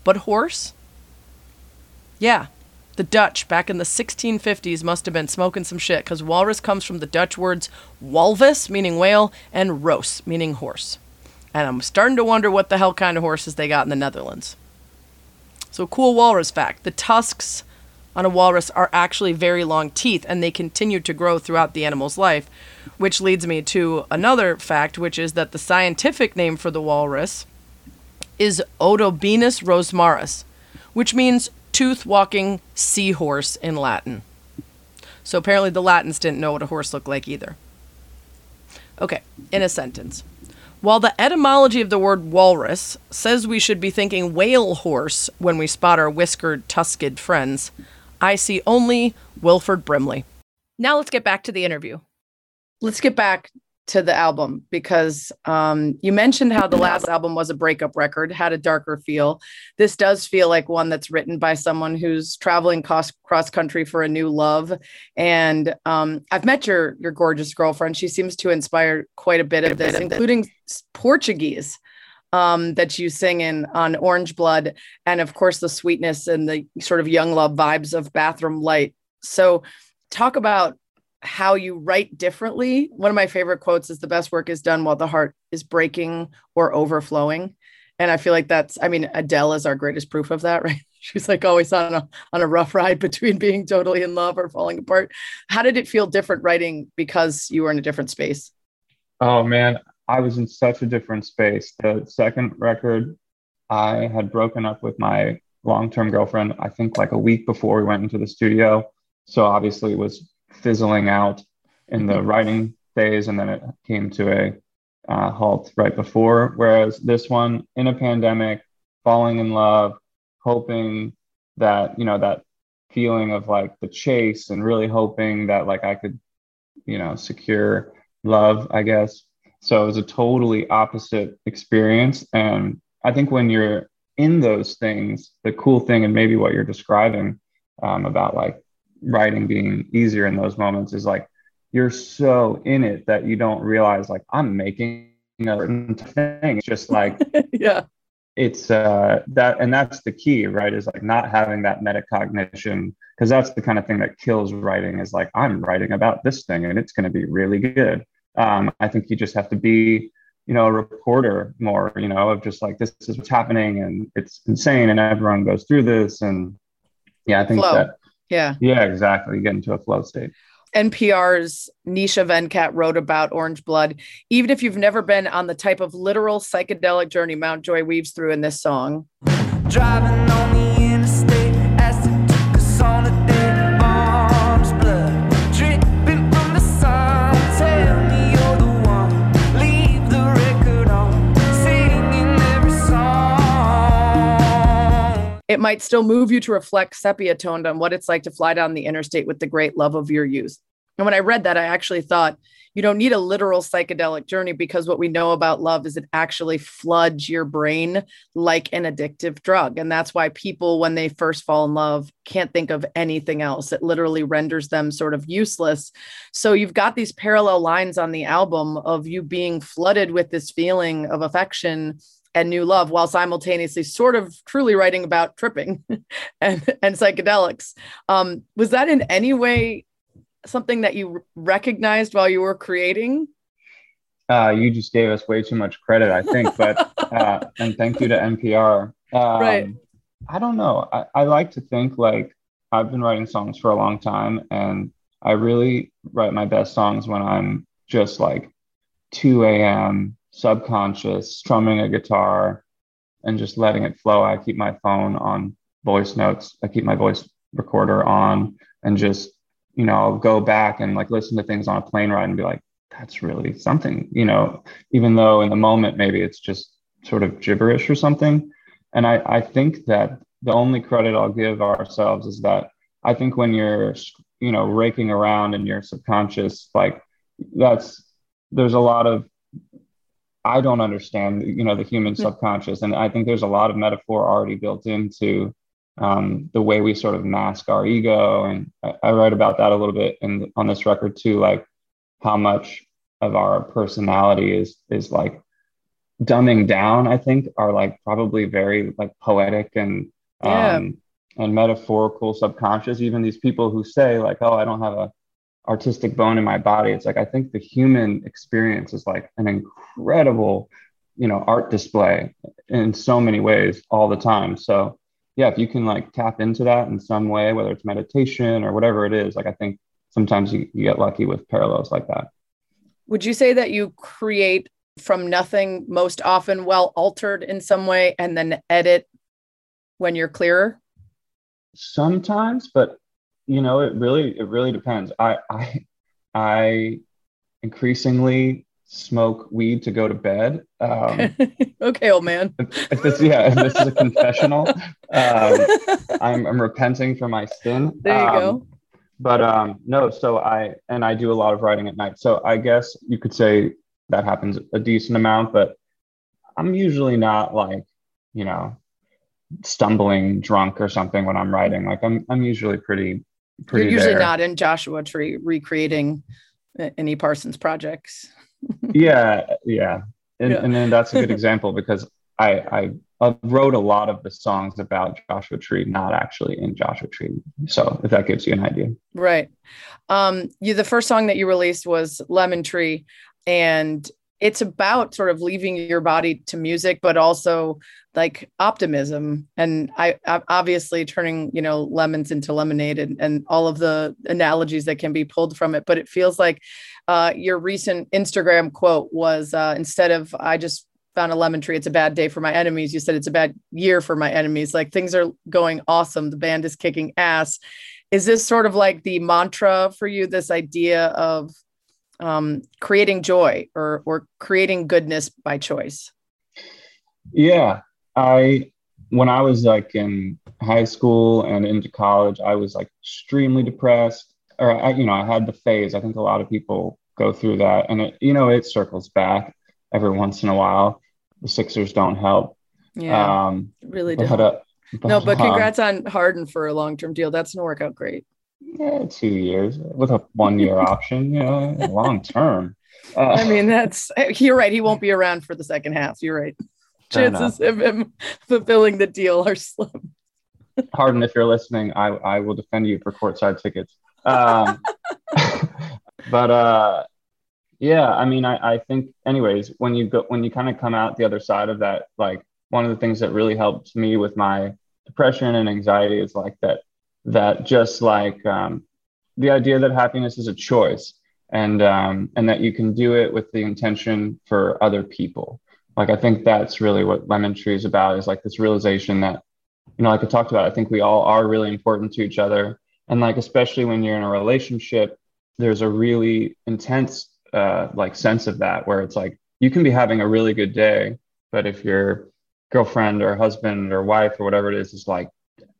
But horse? Yeah, the Dutch back in the 1650s must have been smoking some shit because walrus comes from the Dutch words walvis, meaning whale, and roos, meaning horse. And I'm starting to wonder what the hell kind of horses they got in the Netherlands. So, cool walrus fact the tusks on a walrus are actually very long teeth and they continue to grow throughout the animal's life, which leads me to another fact, which is that the scientific name for the walrus is Odobenus rosmarus, which means tooth walking seahorse in Latin. So apparently the Latins didn't know what a horse looked like either. Okay, in a sentence. While the etymology of the word walrus says we should be thinking whale horse when we spot our whiskered, tusked friends, I see only Wilford Brimley. Now let's get back to the interview. Let's get back to the album because um, you mentioned how the last album was a breakup record, had a darker feel. This does feel like one that's written by someone who's traveling cross cross country for a new love. And um, I've met your your gorgeous girlfriend. She seems to inspire quite a bit of this, including Portuguese um, that you sing in on Orange Blood, and of course the sweetness and the sort of young love vibes of Bathroom Light. So, talk about how you write differently. One of my favorite quotes is the best work is done while the heart is breaking or overflowing. And I feel like that's, I mean, Adele is our greatest proof of that, right? She's like always on a on a rough ride between being totally in love or falling apart. How did it feel different writing because you were in a different space? Oh man, I was in such a different space. The second record, I had broken up with my long term girlfriend, I think like a week before we went into the studio. So obviously it was fizzling out in the writing phase, and then it came to a uh, halt right before. Whereas this one, in a pandemic, falling in love, hoping that, you know, that feeling of like the chase and really hoping that like I could, you know, secure love, I guess. So it was a totally opposite experience. And I think when you're in those things, the cool thing, and maybe what you're describing um, about like writing being easier in those moments is like you're so in it that you don't realize like I'm making a certain thing. It's just like yeah. It's uh that and that's the key, right? Is like not having that metacognition because that's the kind of thing that kills writing is like I'm writing about this thing and it's going to be really good. Um, I think you just have to be you know a reporter more you know of just like this is what's happening and it's insane and everyone goes through this and yeah i think Flow. that Yeah. yeah exactly you get into a flow state NPR's Nisha Venkat wrote about Orange Blood. Even if you've never been on the type of literal psychedelic journey Mount Joy weaves through in this song, Driving on it might still move you to reflect sepia toned on what it's like to fly down the interstate with the great love of your youth. And when I read that, I actually thought you don't need a literal psychedelic journey because what we know about love is it actually floods your brain like an addictive drug. And that's why people, when they first fall in love, can't think of anything else. It literally renders them sort of useless. So you've got these parallel lines on the album of you being flooded with this feeling of affection and new love while simultaneously sort of truly writing about tripping and, and psychedelics. Um, was that in any way something that you recognized while you were creating? uh, you just gave us way too much credit i think but uh, and thank you to npr um, Right. i don't know I, I like to think like i've been writing songs for a long time and i really write my best songs when i'm just like 2 a.m subconscious strumming a guitar and just letting it flow. I keep my phone on voice notes. I keep my voice recorder on and just you know i'll go back and like listen to things on a plane ride and be like that's really something you know even though in the moment maybe it's just sort of gibberish or something. And i i think that the only credit i'll give ourselves is that i think when you're you know raking around in your subconscious like that's there's a lot of i don't understand you know the human subconscious and i think there's a lot of metaphor already built into um, the way we sort of mask our ego and I, I write about that a little bit in on this record too like how much of our personality is is like dumbing down i think are like probably very like poetic and Yeah. um and metaphorical subconscious even these people who say like oh i don't have a artistic bone in my body. It's like i think the human experience is like an incredible you know art display in so many ways all the time. So yeah if you can like tap into that in some way whether it's meditation or whatever it is like i think sometimes you, you get lucky with parallels like that. Would you say that you create from nothing most often well altered in some way and then edit when you're clearer? sometimes but you know it really it really depends i i i increasingly smoke weed to go to bed um okay, old man. if, if this yeah if this is a confessional um i'm i'm repenting for my sin There you Um, go. but um no so i and i do a lot of writing at night so i guess you could say that happens a decent amount but i'm usually not like you know stumbling drunk or something when i'm writing like i'm i'm usually pretty pretty You're usually there. not in Joshua Tree recreating uh, any Parsons projects. yeah yeah and, Yeah. and then that's a good example because I, I I wrote a lot of the songs about Joshua Tree, not actually in Joshua Tree. So if that gives you an idea. Right. Um, you the first song that you released was Lemon Tree, and it's about sort of leaving your body to music, but also like optimism and I, obviously turning you know lemons into lemonade and, and all of the analogies that can be pulled from it. But it feels like uh, your recent Instagram quote was uh, instead of I just found a lemon tree. It's a bad day for my enemies. You said it's a bad year for my enemies. Like things are going awesome. The band is kicking ass. Is this sort of like the mantra for you? This idea of um, creating joy or or creating goodness by choice. Yeah. I when I was like in high school and into college, I was like extremely depressed. Or I, you know, I had the phase. I think a lot of people go through that. And it, you know, it circles back every once in a while. The Sixers don't help. Yeah, Um really but, do. uh, no, but um, congrats on Harden for a long term deal. That's gonna work out great. Eh, two years with a one year option, you know, long term. Uh, I mean, that's you're right. He won't be around for the second half. You're right. Fair Chances of him fulfilling the deal are slim. Harden, if you're listening, I, I will defend you for courtside tickets. Um, but uh, yeah, I mean, I, I think, anyways, when you go, when you kind of come out the other side of that, like one of the things that really helped me with my depression and anxiety is like that, that just like um, the idea that happiness is a choice and um, and that you can do it with the intention for other people. Like I think that's really what Lemon Tree is about is like this realization that you know, like I talked about, I think we all are really important to each other. And like, especially when you're in a relationship, there's a really intense, uh, like sense of that where it's like, you can be having a really good day, but if your girlfriend or husband or wife or whatever it is, is like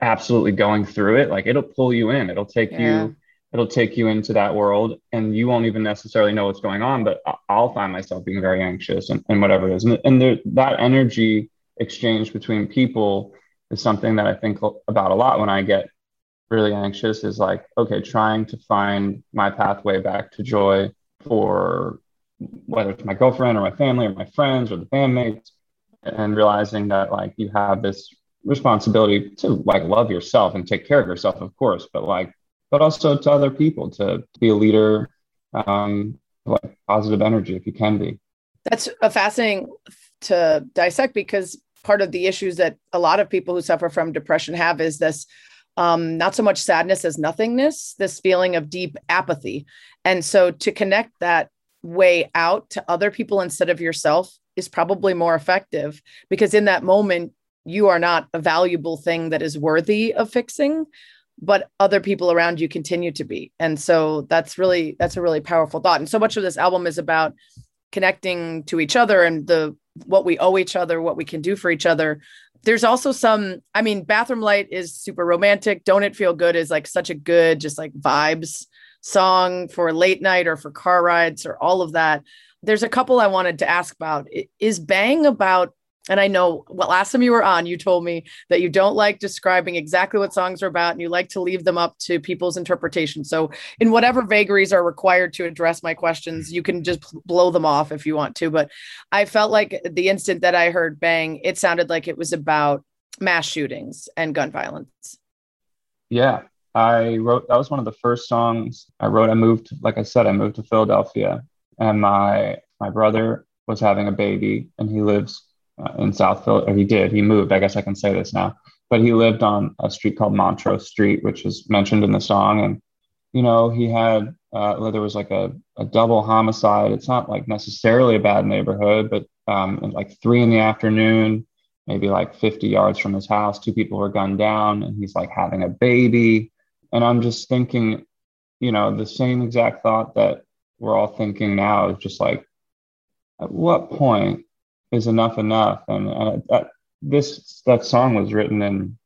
absolutely going through it, like it'll pull you in, it'll take Yeah. you, it'll take you into that world and you won't even necessarily know what's going on, but I'll find myself being very anxious and, and whatever it is. And, and there, that energy exchange between people is something that I think about a lot when I get really anxious is like, okay, trying to find my pathway back to joy for whether it's my girlfriend or my family or my friends or the bandmates, and realizing that like you have this responsibility to like love yourself and take care of yourself, of course, but like, but also to other people to, be a leader, um, like positive energy if you can be. That's a fascinating to dissect because part of the issues that a lot of people who suffer from depression have is this um, not so much sadness as nothingness, this feeling of deep apathy. And so to connect that way out to other people instead of yourself is probably more effective because in that moment, you are not a valuable thing that is worthy of fixing but other people around you continue to be. And so that's really that's a really powerful thought. And so much of this album is about connecting to each other and the what we owe each other what we can do for each other. There's also some i mean bathroom light is super romantic. Don't it feel good is like such a good just like vibes song for late night or for car rides or all of that. There's a couple i wanted to ask about. Is bang about and I know well, last time you were on, you told me that you don't like describing exactly what songs are about and you like to leave them up to people's interpretation. So, in whatever vagaries are required to address my questions, you can just blow them off if you want to. But I felt like the instant that I heard Bang, it sounded like it was about mass shootings and gun violence. Yeah, I wrote that was one of the first songs I wrote. I moved, like I said, I moved to Philadelphia, and my my brother was having a baby, and he lives uh, in South. Or he did. He moved. I guess I can say this now, but he lived on a street called Montrose Street, which is mentioned in the song. And you know, he had uh, there was like a a double homicide. It's not like necessarily a bad neighborhood, but um, like three in the afternoon, maybe like 50 yards from his house, two people were gunned down, and he's like having a baby. And I'm just thinking, you know, the same exact thought that we're all thinking now is just like, at what point is enough enough? And uh, that, this that song was written in,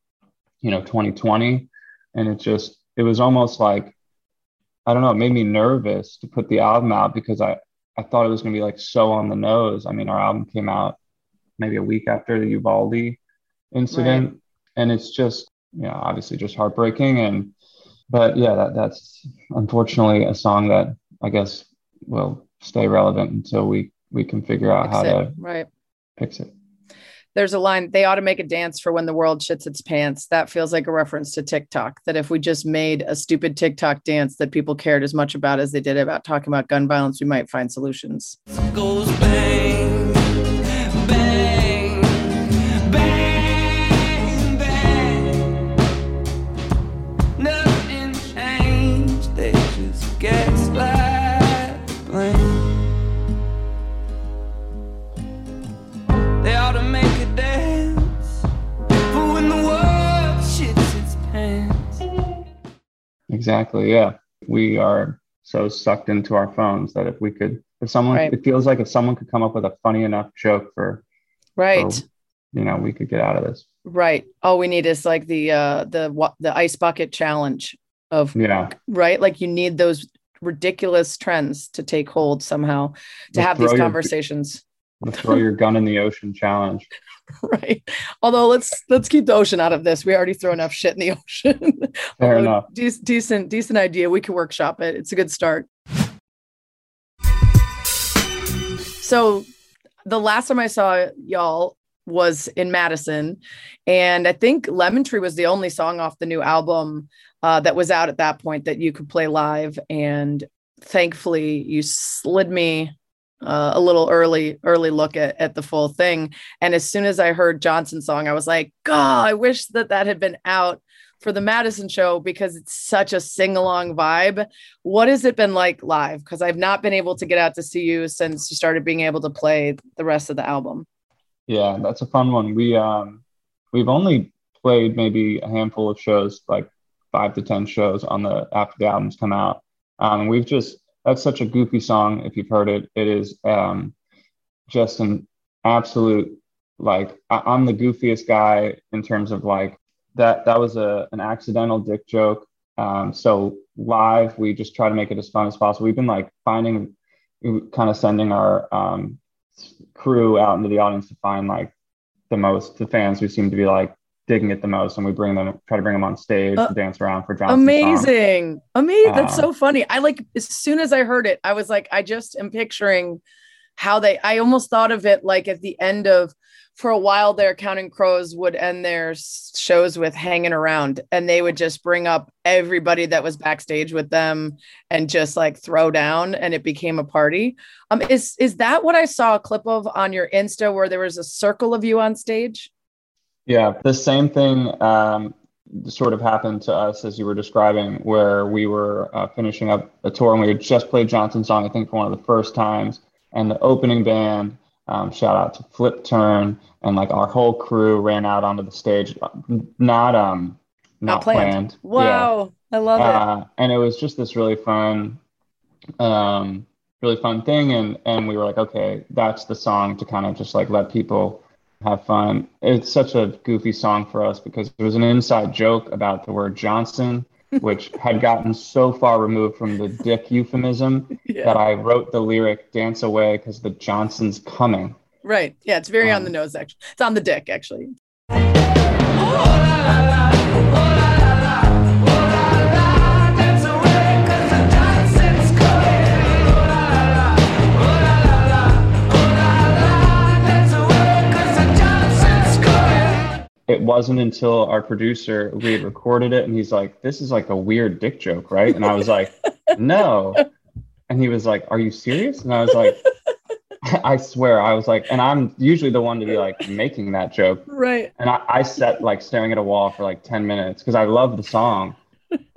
you know, 2020, and it just it was almost like, I don't know, it made me nervous to put the album out because I I thought it was gonna be like so on the nose. I mean, our album came out maybe a week after the Uvalde incident, and it's just you know obviously just heartbreaking and but yeah that that's unfortunately a song that i guess will stay relevant until we we can figure out how to right. Fix it There's a line, they ought to make a dance for when the world shits its pants. That feels like a reference to TikTok. That if we just made a stupid TikTok dance that people cared as much about as they did about talking about gun violence, we might find solutions. goes bang, bang, exactly yeah we are so sucked into our phones that if we could if someone Right. it feels like if someone could come up with a funny enough joke for Right. for, you know we could get out of this Right. All we need is like the uh the what the ice bucket challenge of yeah right. Like you need those ridiculous trends to take hold somehow to Just have these conversations. Throw your gun in the ocean challenge. right. Although let's let's keep the ocean out of this. We already throw enough shit in the ocean. Fair enough. dec- decent decent idea. We can workshop it. It's a good start. So the last time I saw y'all was in Madison, and I think Lemon Tree was the only song off the new album uh, that was out at that point that you could play live. And thankfully, you slid me uh, a little early early look at, at the full thing. And as soon as I heard Johnson's song, I was like, God, I wish that that had been out for the Madison show because it's such a sing along vibe. What has it been like live? Because I've not been able to get out to see you since you started being able to play the rest of the album. Yeah, that's a fun one. We um we've only played maybe a handful of shows, like five to ten shows on the after the albums come out. Um, we've just that's such a goofy song. If you've heard it, it is um just an absolute like I, I'm the goofiest guy in terms of like that. That was a an accidental dick joke. Um, so live, we just try to make it as fun as possible. We've been like finding, kind of sending our um, crew out into the audience to find like the most the fans who seem to be like digging it the most, and we bring them, try to bring them on stage Uh, to dance around for Johnson. Amazing. Amazing. That's Uh, so funny. I like as soon as I heard it, I was like, I just am picturing how they I almost thought of it like at the end of for a while their Counting Crows would end their shows with hanging around and they would just bring up everybody that was backstage with them and just like throw down and it became a party. Um, is is that what I saw a clip of on your Insta where there was a circle of you on stage? Yeah, the same thing um, sort of happened to us as you were describing, where we were uh, finishing up a tour and we had just played Johnson's song, I think, for one of the first times. And the opening band, um, shout out to Flipturn, and like our whole crew ran out onto the stage, not um, not, planned. Yeah. Wow. I love it. Uh, and it was just this really fun, um, really fun thing. And and we were like, okay, that's the song to kind of just like let people have fun. It's such a goofy song for us because it was an inside joke about the word Johnson, which had gotten so far removed from the dick euphemism Yeah. that I wrote the lyric "Dance Away" because the Johnson's coming. Right. Yeah, it's very on Um, the nose actually. It's on the dick actually. It wasn't until our producer we had recorded it and he's like this is like a weird dick joke right? And i was like no. And he was like are you serious? And i was like i swear i was like and i'm usually the one to be like making that joke. Right. and i, I sat like staring at a wall for like 10 minutes because i love the song.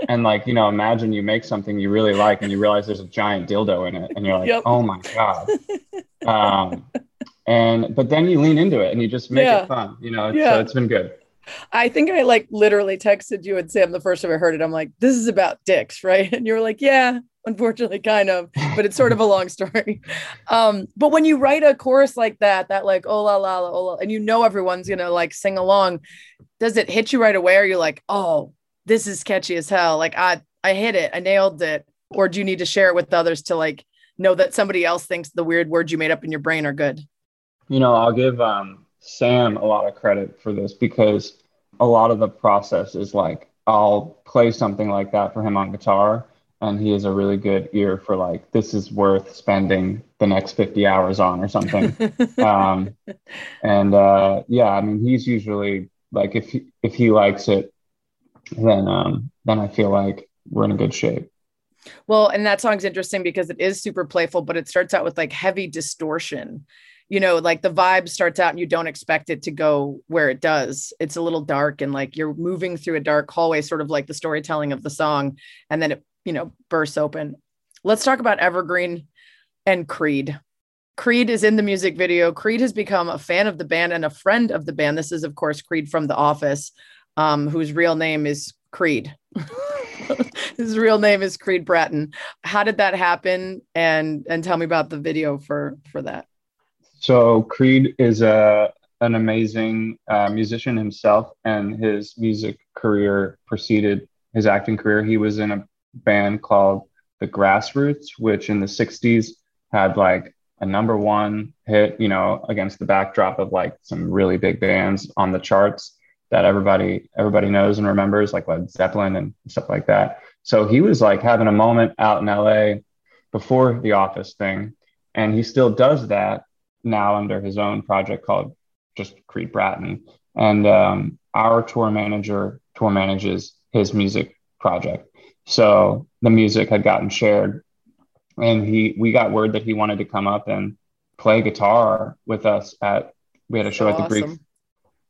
And like you know imagine you make something you really like and you realize there's a giant dildo in it and you're like Yep. oh my god. Um and but then you lean into it and you just make Yeah. it fun you know Yeah. so it's been good I think I like literally texted you and Sam the first time I heard it. I'm like, this is about dicks, right? And you were like, yeah, unfortunately, kind of, but it's sort of a long story. Um, but when you write a chorus like that, that like, oh la la la, oh la, and you know everyone's gonna like sing along, does it hit you right away? Or you're like, oh, this is catchy as hell. Like I I hit it, I nailed it. Or do you need to share it with others to like know that somebody else thinks the weird words you made up in your brain are good? You know, I'll give um, Sam a lot of credit for this because a lot of the process is like I'll play something like that for him on guitar, and he has a really good ear for like this is worth spending the next 50 hours on or something. um, and uh, yeah, I mean, he's usually like if he, if he likes it, then um, then I feel like we're in a good shape. Well, and that song's interesting because it is super playful, but it starts out with like heavy distortion. You know, like the vibe starts out and you don't expect it to go where it does. It's a little dark and like you're moving through a dark hallway, sort of like the storytelling of the song. And then it, you know, bursts open. Let's talk about Evergreen and Creed. Creed is in the music video. Creed has become a fan of the band and a friend of the band. This is, of course, Creed from The Office, um, whose real name is Creed. His real name is Creed Bratton. How did that happen? And and tell me about the video for for that. So Creed is a an amazing uh, musician himself, and his music career preceded his acting career. He was in a band called the Grassroots, which in the '60s had like a number one hit, you know, against the backdrop of like some really big bands on the charts that everybody everybody knows and remembers, like Led Zeppelin and stuff like that. So he was like having a moment out in LA before the office thing. And he still does that now under his own project called just Creed Bratton. And um, our tour manager tour manages his music project. So the music had gotten shared and he we got word that he wanted to come up and play guitar with us at we had a show So at the Greek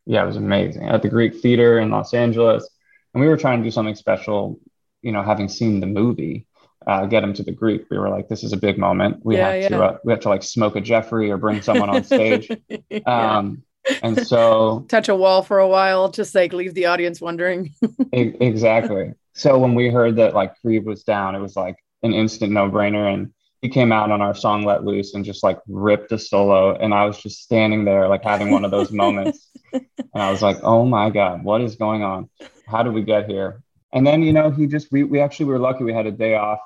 yeah, it was amazing at the Greek Theater in Los Angeles. And we were trying to do something special, you know, having seen the movie, uh, get him to the Greek. We were like, this is a big moment. We Yeah, have to, uh, we have to like smoke a Jeffrey or bring someone on stage. Yeah. Um, and so Touch a wall for a while, just like leave the audience wondering. e- exactly. So when we heard that like Creed was down, it was like an instant no brainer. And he came out on our song Let Loose and just like ripped a solo. And I was just standing there, like having one of those moments. And I was like, oh my God, what is going on? How did we get here? And then, you know, he just, we, we actually were lucky we had a day off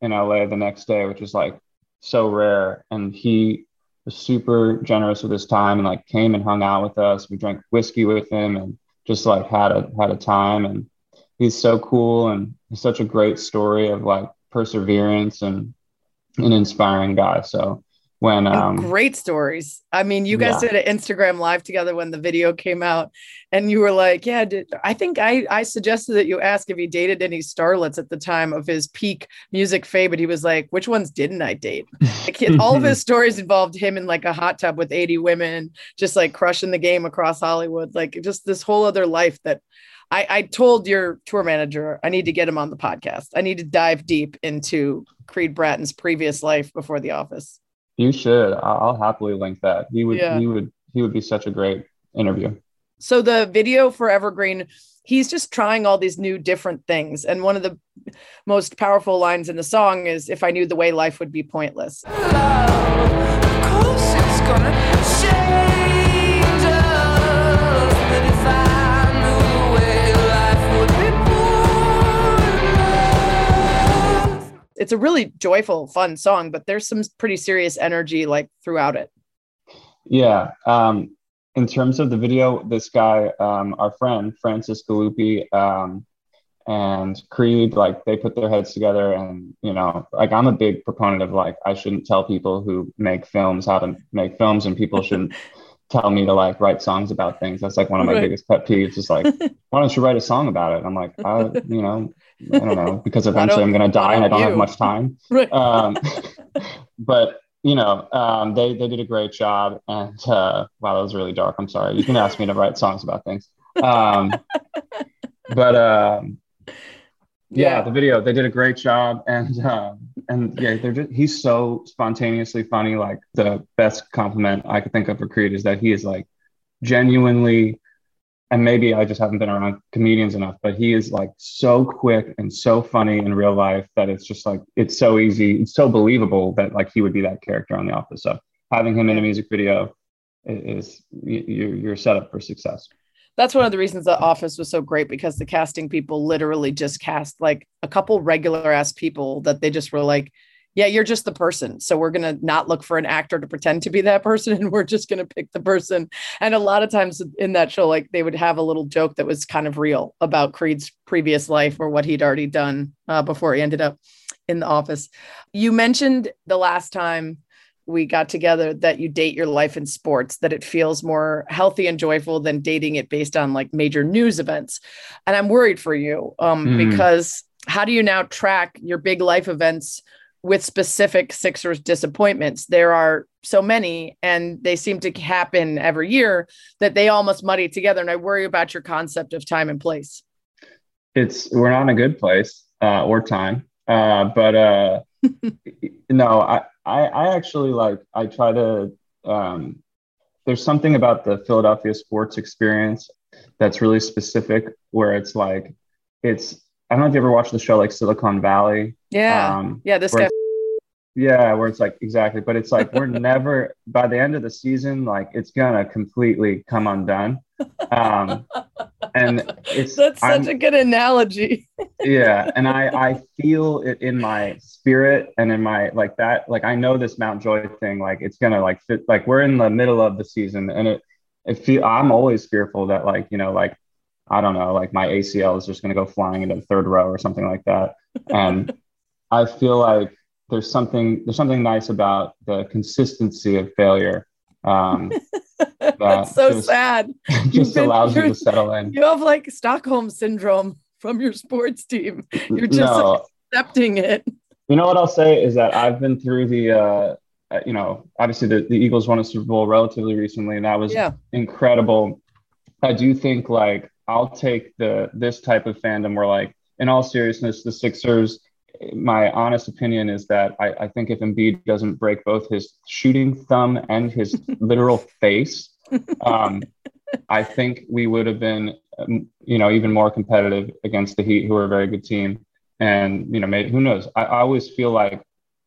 in LA the next day, which is like so rare. And he was super generous with his time and like came and hung out with us. We drank whiskey with him and just like had a, had a time. And he's so cool and such a great story of like perseverance and an inspiring guy. So when, And um, great stories. I mean, you guys yeah. did an Instagram live together when the video came out, and you were like, "Yeah, did, I think I I suggested that you ask if he dated any starlets at the time of his peak music fame, but he was like, which ones didn't I date?" Like, all of his stories involved him in like a hot tub with 80 women, just like crushing the game across Hollywood, like just this whole other life that. I, I told your tour manager I need to get him on the podcast. I need to dive deep into Creed Bratton's previous life before the office. You should. I- I'll happily link that. He would. Yeah. He would. He would be such a great interview. So the video for Evergreen, he's just trying all these new different things. And one of the most powerful lines in the song is if I knew the way life would be pointless. Love, It's a really joyful, fun song, but there's some pretty serious energy like throughout it. Yeah. Um, in terms of the video, this guy, um, our friend Francis Galluppi, um, and Creed, like they put their heads together, and you know, like I'm a big proponent of like I shouldn't tell people who make films how to make films, and people shouldn't tell me to like write songs about things. That's like one of my Right. biggest pet peeves. Is like, why don't you write a song about it? I'm like, I, you know, I don't know, because eventually I'm gonna die and I don't don't have much time Right. um, but you know, um, they they did a great job. And uh, wow, that was really dark. I'm sorry. You can ask me to write songs about things. Um, but um, yeah, Yeah. the video they did a great job, and um, and yeah, they're just, he's so spontaneously funny. Like the best compliment I could think of for Creed is that he is like genuinely. And maybe I just haven't been around comedians enough, but he is like so quick and so funny in real life that it's just like it's so easy, it's so believable that like he would be that character on The Office. So having him in a music video is, you're you're set up for success. That's one of the reasons The Office was so great because the casting people literally just cast like a couple regular ass people that they just were like, yeah, you're just the person. So we're going to not look for an actor to pretend to be that person and we're just going to pick the person. And a lot of times in that show, like they would have a little joke that was kind of real about Creed's previous life or what he'd already done uh, before he ended up in the office. You mentioned the last time we got together that you date your life in sports, that it feels more healthy and joyful than dating it based on like major news events. And I'm worried for you um, Mm. because how do you now track your big life events with specific Sixers disappointments? There are so many and they seem to happen every year that they almost muddy together. And I worry about your concept of time and place. It's we're not in a good place uh, or time, uh, but uh, no, I, I I actually like I try to. Um, there's something about the Philadelphia sports experience that's really specific, where it's like it's. I don't know if you ever watched the show like Silicon Valley. Yeah. Um, yeah. This guy. Yeah, where it's like exactly, but it's like we're never by the end of the season, like it's gonna completely come undone. Um, and it's That's such I'm- a good analogy. yeah and i i feel it in my spirit and in my like that like i know this mount joy thing like it's gonna like fit like we're in the middle of the season and it it feel i'm always fearful that like you know like i don't know like my acl is just gonna go flying into the third row or something like that and i feel like there's something there's something nice about the consistency of failure um That's so just- sad. Just been- allows you to settle in You have like Stockholm syndrome from your sports team. You're just no accepting it. You know what I'll say is that I've been through the, uh, uh, you know, obviously the, the Eagles won a Super Bowl relatively recently, and that was Yeah. incredible. I do think like I'll take the this type of fandom where like in all seriousness, the Sixers. My honest opinion is that I, I think if Embiid doesn't break both his shooting thumb and his literal face, um, I think we would have been, um, you know, even more competitive against the Heat, who are a very good team. And you know, maybe who knows? I, I always feel like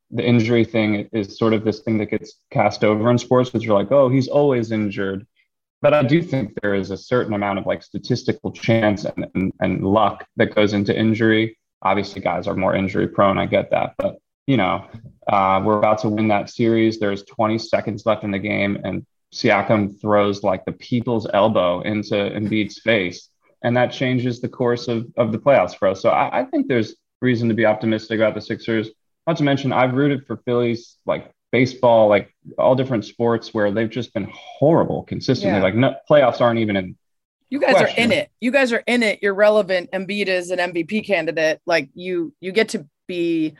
the injury thing is sort of this thing that gets cast over in sports because you're like, oh, he's always injured. But I do think there is a certain amount of like statistical chance and, and, and luck that goes into injury. Obviously, guys are more injury prone. I get that. But, you know, uh, we're about to win that series. There's 20 seconds left in the game, and Siakam throws like the people's elbow into Embiid's face. And that changes the course of, of the playoffs for us. So I, I think there's reason to be optimistic about the Sixers. Not to mention, I've rooted for Phillies like baseball, like all different sports where they've just been horrible consistently. Yeah. Like no, playoffs aren't even in. You guys are in it. You guys are in it. You're relevant. Embiid is an MVP candidate. Like you, you get to be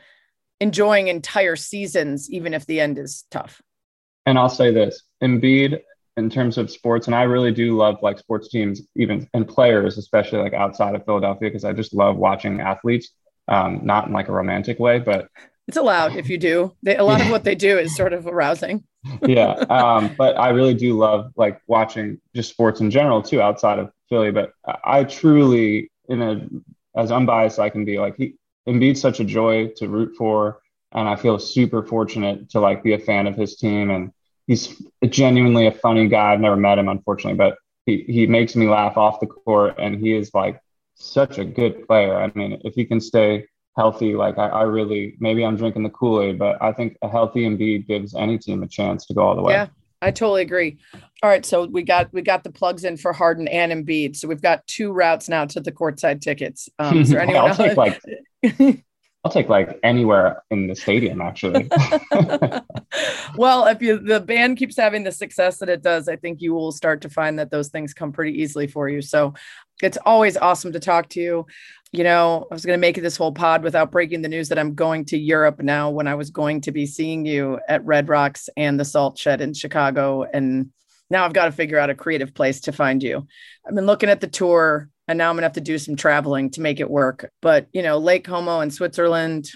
enjoying entire seasons, even if the end is tough. And I'll say this: Embiid, in terms of sports, and I really do love like sports teams, even and players, especially like outside of Philadelphia, because I just love watching athletes. Um, not in like a romantic way, but It's allowed if you do. They, a lot of what they do is sort of arousing. yeah um but i really do love like watching just sports in general too outside of philly but i truly in a as unbiased i can be like he Embiid's such a joy to root for and i feel super fortunate to like be a fan of his team and he's genuinely a funny guy i've never met him unfortunately but he, he makes me laugh off the court and he is like such a good player i mean if he can stay healthy. Like I, I really maybe I'm drinking the Kool Aid, but I think a healthy Embiid gives any team a chance to go all the way. Yeah, I totally agree. All right, so we got we got the plugs in for Harden and Embiid. So we've got two routes now to the courtside tickets. Um, is there anyone I'll else? take like I'll take like anywhere in the stadium actually. well, if you the band keeps having the success that it does, I think you will start to find that those things come pretty easily for you. So it's always awesome to talk to you. You know, I was going to make this whole pod without breaking the news that I'm going to Europe now when I was going to be seeing you at Red Rocks and the Salt Shed in Chicago. And now I've got to figure out a creative place to find you. I've been looking at the tour and now I'm to have to do some traveling to make it work. But, you know, Lake Como in Switzerland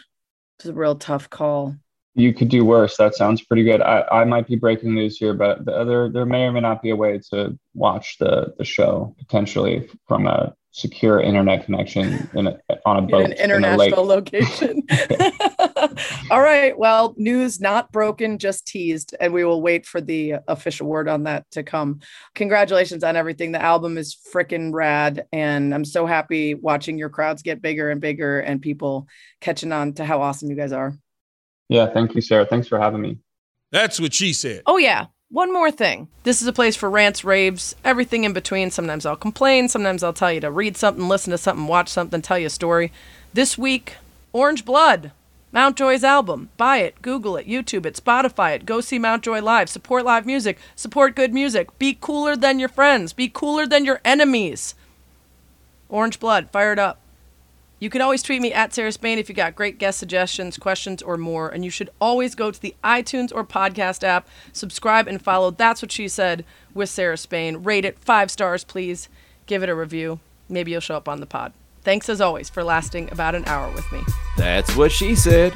is a real tough call. you could do worse. That sounds pretty good. I, I might be breaking news here, but the other there may or may not be a way to watch the the show potentially from a secure internet connection in a, on a in boat an in a lake. international location. All right. Well, news not broken, just teased, and we will wait for the official word on that to come. Congratulations on everything. The album is freaking rad, and I'm so happy watching your crowds get bigger and bigger, and people catching on to how awesome you guys are. Yeah, thank you, Sarah. Thanks for having me. That's what she said. Oh, yeah. One more thing. This is a place for rants, raves, everything in between. Sometimes I'll complain. Sometimes I'll tell you to read something, listen to something, watch something, tell you a story. This week, Orange Blood, Mountjoy's album. Buy it, Google it, YouTube it, Spotify it. Go see Mountjoy live. Support live music. Support good music. Be cooler than your friends. Be cooler than your enemies. Orange Blood, fire it up. You can always tweet me at Sarah Spain if you got great guest suggestions, questions, or more. And you should always go to the iTunes or podcast app, subscribe, and follow That's What She Said with Sarah Spain. Rate it five stars, please. Give it a review. Maybe you'll show up on the pod. Thanks as always for lasting about an hour with me. That's what she said.